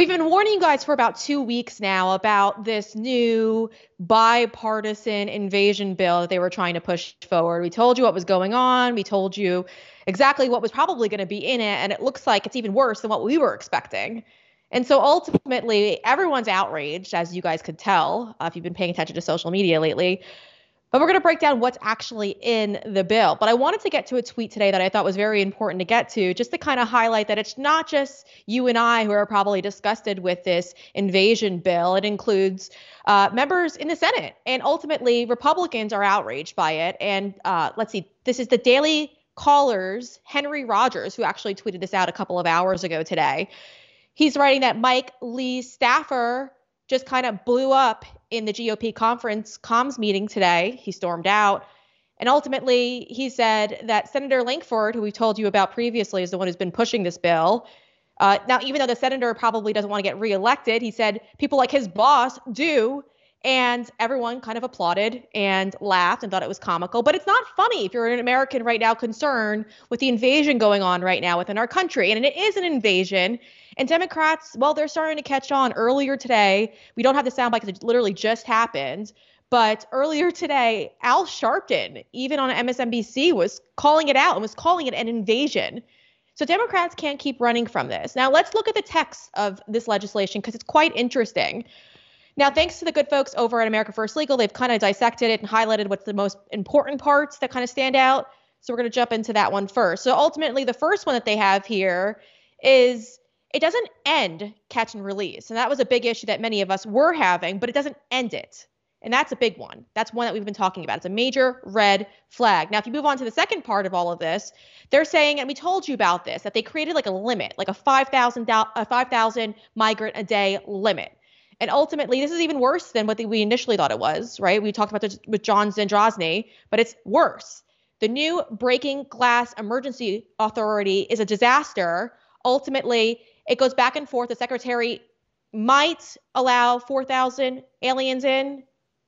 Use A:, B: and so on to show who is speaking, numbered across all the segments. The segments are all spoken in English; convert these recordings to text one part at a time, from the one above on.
A: We've been warning you guys for about two weeks now about this new bipartisan invasion bill that they were trying to push forward. We told you what was going on. We told you exactly what was probably going to be in it. And it looks like it's even worse than what we were expecting. And so ultimately, everyone's outraged, as you guys could tell uh, if you've been paying attention to social media lately. But we're going to break down what's actually in the bill. But I wanted to get to a tweet today that I thought was very important to get to, just to kind of highlight that it's not just you and I who are probably disgusted with this invasion bill. It includes uh, members in the Senate, and ultimately Republicans are outraged by it. And uh, let's see, this is the Daily Caller's Henry Rogers, who actually tweeted this out a couple of hours ago today. He's writing that Mike Lee staffer just kind of blew up in the GOP conference comms meeting today. He stormed out. And ultimately, he said that Senator Lankford, who we told you about previously, is the one who's been pushing this bill. Uh, now, even though the senator probably doesn't want to get reelected, he said people like his boss do. And everyone kind of applauded and laughed and thought it was comical. But it's not funny if you're an American right now concerned with the invasion going on right now within our country. And it is an invasion. And Democrats, well, they're starting to catch on. Earlier today, we don't have the soundbite because it literally just happened. But earlier today, Al Sharpton, even on MSNBC, was calling it out and was calling it an invasion. So Democrats can't keep running from this. Now, let's look at the text of this legislation because it's quite interesting. Now, thanks to the good folks over at America First Legal, they've kind of dissected it and highlighted what's the most important parts that kind of stand out. So we're going to jump into that one first. So ultimately, the first one that they have here is it doesn't end catch and release. And that was a big issue that many of us were having, but it doesn't end it. And that's a big one. That's one that we've been talking about. It's a major red flag. Now, if you move on to the second part of all of this, they're saying, and we told you about this, that they created like a limit, like a 5,000 a 5,000 migrant a day limit. And ultimately, this is even worse than what we initially thought it was, right? We talked about this with John Zadrozny, but it's worse. The new Breaking Glass Emergency Authority is a disaster. Ultimately, it goes back and forth. The secretary might allow 4,000 aliens in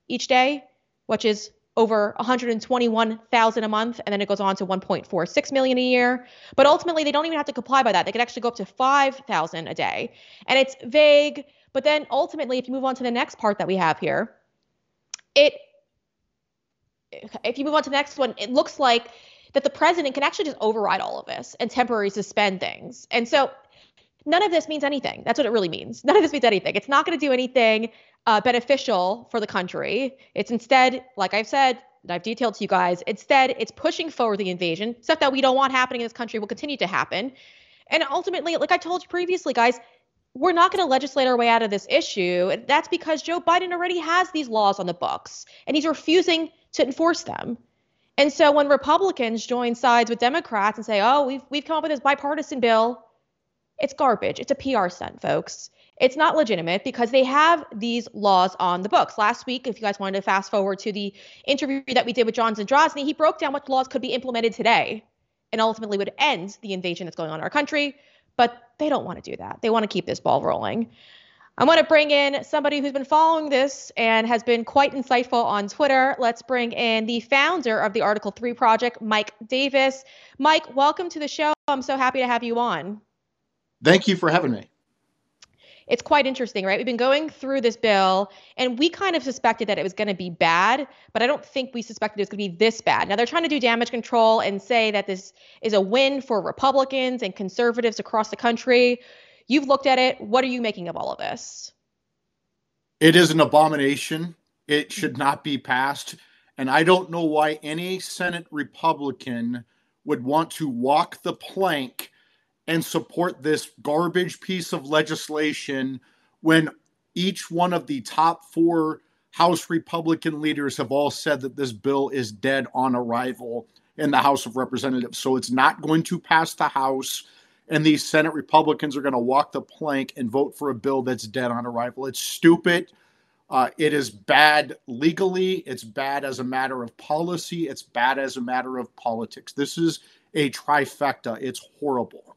A: each day, which is over 121,000 a month, and then it goes on to 1.46 million a year. But ultimately, they don't even have to comply by that. They could actually go up to 5,000 a day, and it's vague. But then ultimately, if you move on to the next part that we have here, it if you move on to the next one, it looks like that the president can actually just override all of this and temporarily suspend things. And so none of this means anything. That's what it really means. None of this means anything. It's not going to do anything uh, beneficial for the country. It's instead, like I've said, and I've detailed to you guys, instead, it's pushing forward the invasion. Stuff that we don't want happening in this country will continue to happen. And ultimately, like I told you previously, guys, we're not going to legislate our way out of this issue. That's because Joe Biden already has these laws on the books and he's refusing to enforce them. And so when Republicans join sides with Democrats and say, "Oh, we've we've come up with this bipartisan bill," It's garbage. It's a PR stunt, folks. It's not legitimate because they have these laws on the books. Last week, if you guys wanted to fast forward to the interview that we did with John Zadrozny, he broke down what laws could be implemented today and ultimately would end the invasion that's going on in our country. But they don't want to do that. They want to keep this ball rolling. I want to bring in somebody who's been following this and has been quite insightful on Twitter. Let's bring in the founder of the Article 3 Project, Mike Davis. Mike, welcome to the show. I'm so happy to have you on.
B: Thank you for having me.
A: It's quite interesting, right? We've been going through this bill and we kind of suspected that it was going to be bad, but I don't think we suspected it was going to be this bad. Now they're trying to do damage control and say that this is a win for Republicans and conservatives across the country. You've looked at it. What are you making of all of this?
B: It is an abomination. It should not be passed. And I don't know why any Senate Republican would want to walk the plank and support this garbage piece of legislation when each one of the top four House Republican leaders have all said that this bill is dead on arrival in the House of Representatives. So it's not going to pass the House, and these Senate Republicans are going to walk the plank and vote for a bill that's dead on arrival. It's stupid. Uh, it is bad legally. It's bad as a matter of policy. It's bad as a matter of politics. This is a trifecta. It's horrible.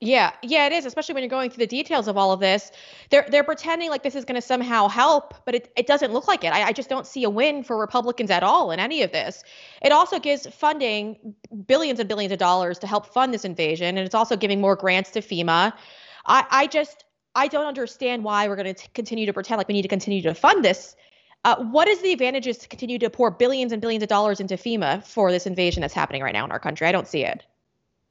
A: Yeah, yeah, it is, especially when you're going through the details of all of this. They're they're pretending like this is going to somehow help, but it, it doesn't look like it. I, I just don't see a win for Republicans at all in any of this. It also gives funding billions and billions of dollars to help fund this invasion, and it's also giving more grants to FEMA. I, I just I don't understand why we're going to continue to pretend like we need to continue to fund this. Uh, what is the advantages to continue to pour billions and billions of dollars into FEMA for this invasion that's happening right now in our country? I don't see it.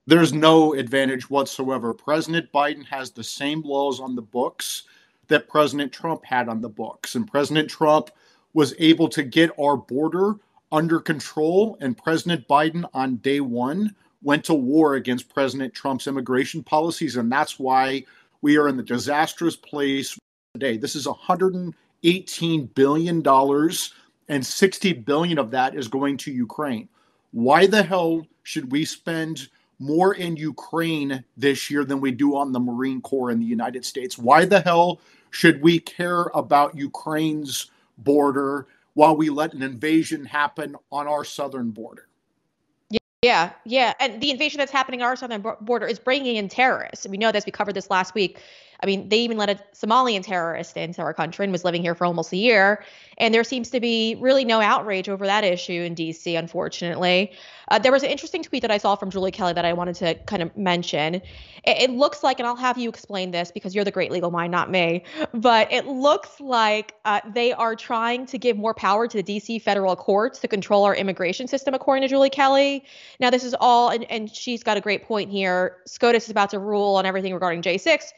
B: There's no advantage whatsoever. President Biden has the same laws on the books that President Trump had on the books. And President Trump was able to get our border under control. And President Biden, on day one, went to war against President Trump's immigration policies. And that's why we are in the disastrous place today. This is $118 billion, and $60 billion of that is going to Ukraine. Why the hell should we spend more in Ukraine this year than we do on the Marine Corps in the United States? Why the hell should we care about Ukraine's border while we let an invasion happen on our southern border?
A: Yeah, yeah, and the invasion that's happening on our southern border is bringing in terrorists. We know this. We covered this last week. I mean, they even let a Somalian terrorist into our country and was living here for almost a year. And there seems to be really no outrage over that issue in DC, unfortunately. Uh, there was an interesting tweet that I saw from Julie Kelly that I wanted to kind of mention. It, it, looks like, and I'll have you explain this because you're the great legal mind, not me, but it looks like uh, they are trying to give more power to the DC federal courts to control our immigration system, according to Julie Kelly. Now, this is all, and, and she's got a great point here. SCOTUS is about to rule on everything regarding J6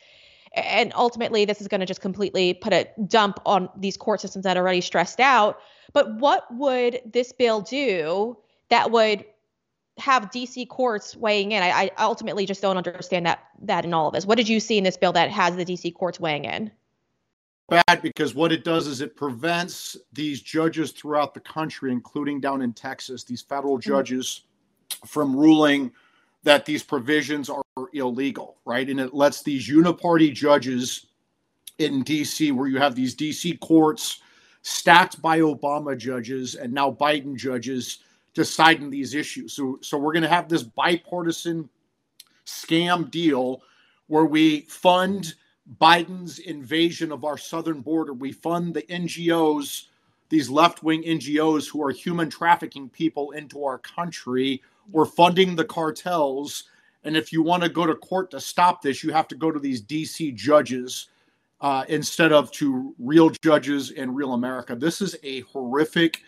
A: and ultimately this is going to just completely put a dump on these court systems that are already stressed out but what would this bill do that would have dc courts weighing in I, I ultimately just don't understand that that in all of this what did you see in this bill that has the dc courts weighing in
B: bad because what it does is it prevents these judges throughout the country including down in texas these federal mm-hmm. judges mm-hmm. from ruling that these provisions are illegal, right? And it lets these uniparty judges in DC, where you have these DC courts stacked by Obama judges and now Biden judges deciding these issues. So, so we're going to have this bipartisan scam deal where we fund Biden's invasion of our southern border. We fund the NGOs, these left wing NGOs who are human trafficking people into our country. We're funding the cartels and if you want to go to court to stop this, you have to go to these DC judges uh, instead of to real judges in real America. This is a horrific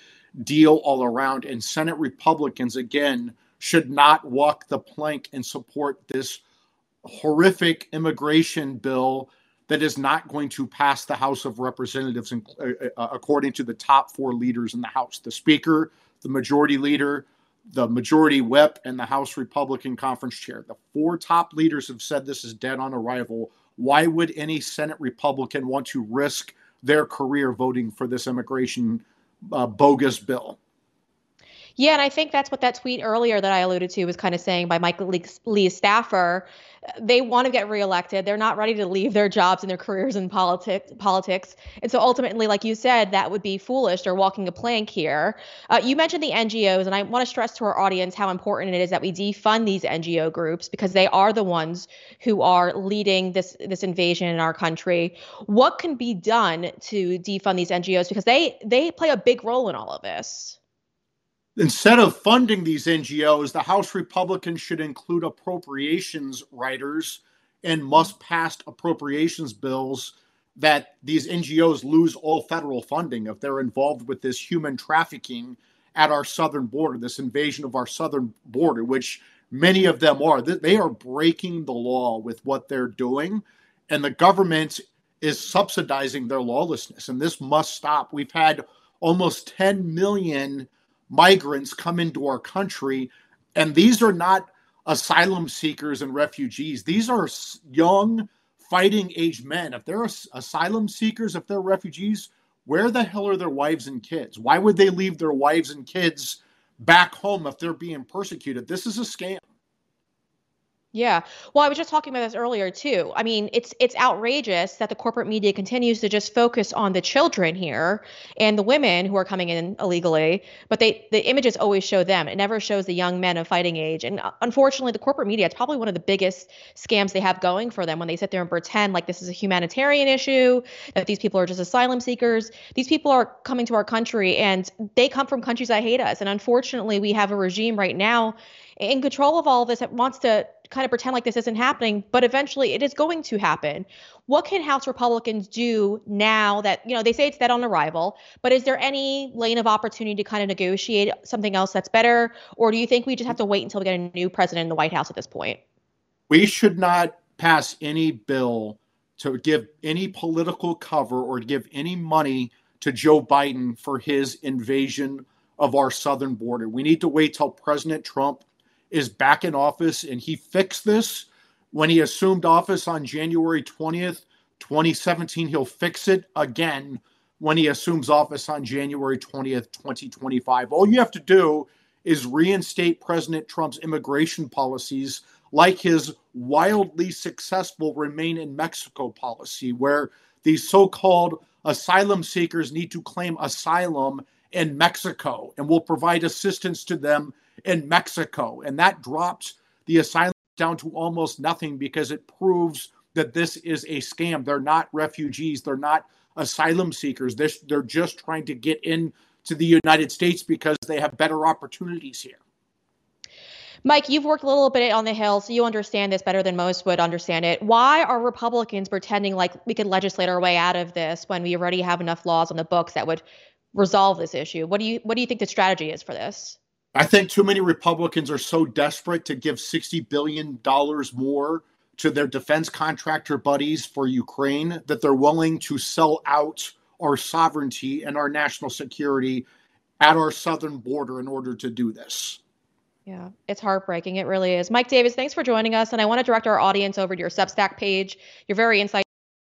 B: deal all around. And Senate Republicans, again, should not walk the plank and support this horrific immigration bill that is not going to pass the House of Representatives, uh, uh, according to the top four leaders in the House the Speaker, the Majority Leader, the majority whip and the House Republican conference chair. The four top leaders have said this is dead on arrival. Why would any Senate Republican want to risk their career voting for this immigration uh, bogus bill?
A: Yeah, and I think that's what that tweet earlier that I alluded to was kind of saying by Michael Lee's staffer. They want to get reelected. They're not ready to leave their jobs and their careers in politics. Politics, and so ultimately, like you said, that would be foolish. They're walking a plank here. Uh, you mentioned the NGOs, and I want to stress to our audience how important it is that we defund these NGO groups because they are the ones who are leading this this invasion in our country. What can be done to defund these NGOs because they they play a big role in all of this?
B: Instead of funding these NGOs, the House Republicans should include appropriations riders and must pass appropriations bills that these NGOs lose all federal funding if they're involved with this human trafficking at our southern border, this invasion of our southern border, which many of them are. They are breaking the law with what they're doing, and the government is subsidizing their lawlessness, and this must stop. We've had almost 10 million migrants come into our country. And these are not asylum seekers and refugees. These are young, fighting age men. If they're asylum seekers, if they're refugees, where the hell are their wives and kids? Why would they leave their wives and kids back home if they're being persecuted? This is a scam.
A: Yeah. Well, I was just talking about this earlier too. I mean, it's it's outrageous that the corporate media continues to just focus on the children here and the women who are coming in illegally, but they the images always show them. It never shows the young men of fighting age. And uh, unfortunately, the corporate media it's probably one of the biggest scams they have going for them when they sit there and pretend like this is a humanitarian issue, that these people are just asylum seekers. These people are coming to our country and they come from countries that hate us. And unfortunately, we have a regime right now in control of all of this, it wants to kind of pretend like this isn't happening, but eventually it is going to happen. What can House Republicans do now that, you know, they say it's dead on arrival, but is there any lane of opportunity to kind of negotiate something else that's better? Or do you think we just have to wait until we get a new president in the White House at this point?
B: We should not pass any bill to give any political cover or give any money to Joe Biden for his invasion of our southern border. We need to wait till President Trump is back in office and he fixed this when he assumed office on January 20th, 2017. He'll fix it again when he assumes office on January 20th, 2025. All you have to do is reinstate President Trump's immigration policies like his wildly successful remain in Mexico policy, where these so called asylum seekers need to claim asylum in Mexico and will provide assistance to them in Mexico. And that drops the asylum down to almost nothing because it proves that this is a scam. They're not refugees, they're not asylum seekers. They're, they're just trying to get in to the United States because they have better opportunities here.
A: Mike, you've worked a little bit on the Hill, so you understand this better than most would understand it. Why are Republicans pretending like we can legislate our way out of this when we already have enough laws on the books that would resolve this issue? What do you what do you think the strategy is for this?
B: I think too many Republicans are so desperate to give $60 billion more to their defense contractor buddies for Ukraine that they're willing to sell out our sovereignty and our national security at our southern border in order to do this.
A: Yeah, it's heartbreaking. It really is. Mike Davis, thanks for joining us. And I want to direct our audience over to your Substack page. You're very insightful.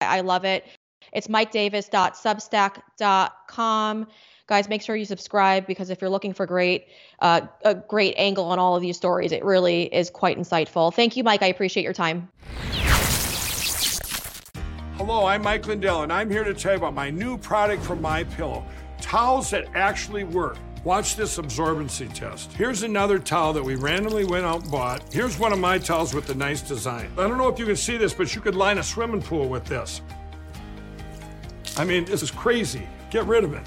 A: I love it. It's mikedavis.substack.com guys make sure you subscribe because if you're looking for great uh, a great angle on all of these stories it really is quite insightful thank you mike i appreciate your time
C: hello i'm mike lindell and i'm here to tell you about my new product from my pillow towels that actually work Watch this absorbency test. Here's another towel that we randomly went out and bought. Here's one of my towels with the nice design. I don't know if you can see this, but you could line a swimming pool with this. I mean, this is crazy. Get rid of it.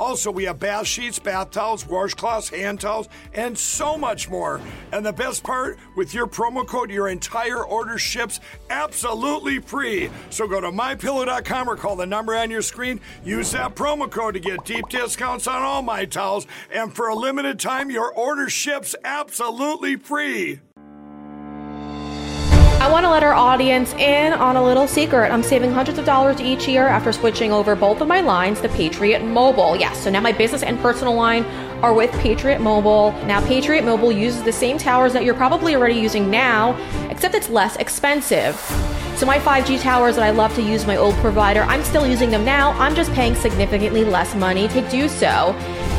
C: Also, we have bath sheets, bath towels, washcloths, hand towels, and so much more. And the best part, with your promo code, your entire order ships absolutely free. So go to mypillow.com or call the number on your screen. Use that promo code to get deep discounts on all my towels. And for a limited time, your order ships absolutely free.
A: I want to let our audience in on a little secret. I'm saving hundreds of dollars each year after switching over both of my lines to Patriot Mobile. Yes, so now my business and personal line are with Patriot Mobile. Now, Patriot Mobile uses the same towers that you're probably already using now, except it's less expensive. So, my 5G towers that I love to use my old provider, I'm still using them now. I'm just paying significantly less money to do so.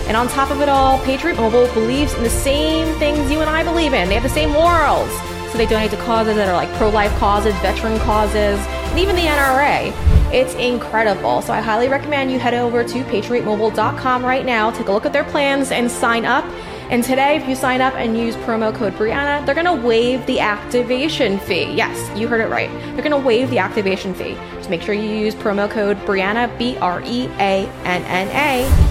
A: And on top of it all, Patriot Mobile believes in the same things you and I believe in. They have the same morals. So they donate to causes that are like pro life causes, veteran causes, and even the NRA. It's incredible. So I highly recommend you head over to patriotmobile.com right now, take a look at their plans, and sign up. And today, if you sign up and use promo code Breanna, they're to waive the activation fee. Yes, you heard it right. They're to waive the activation fee. Just make sure you use promo code Breanna, B R E A N N A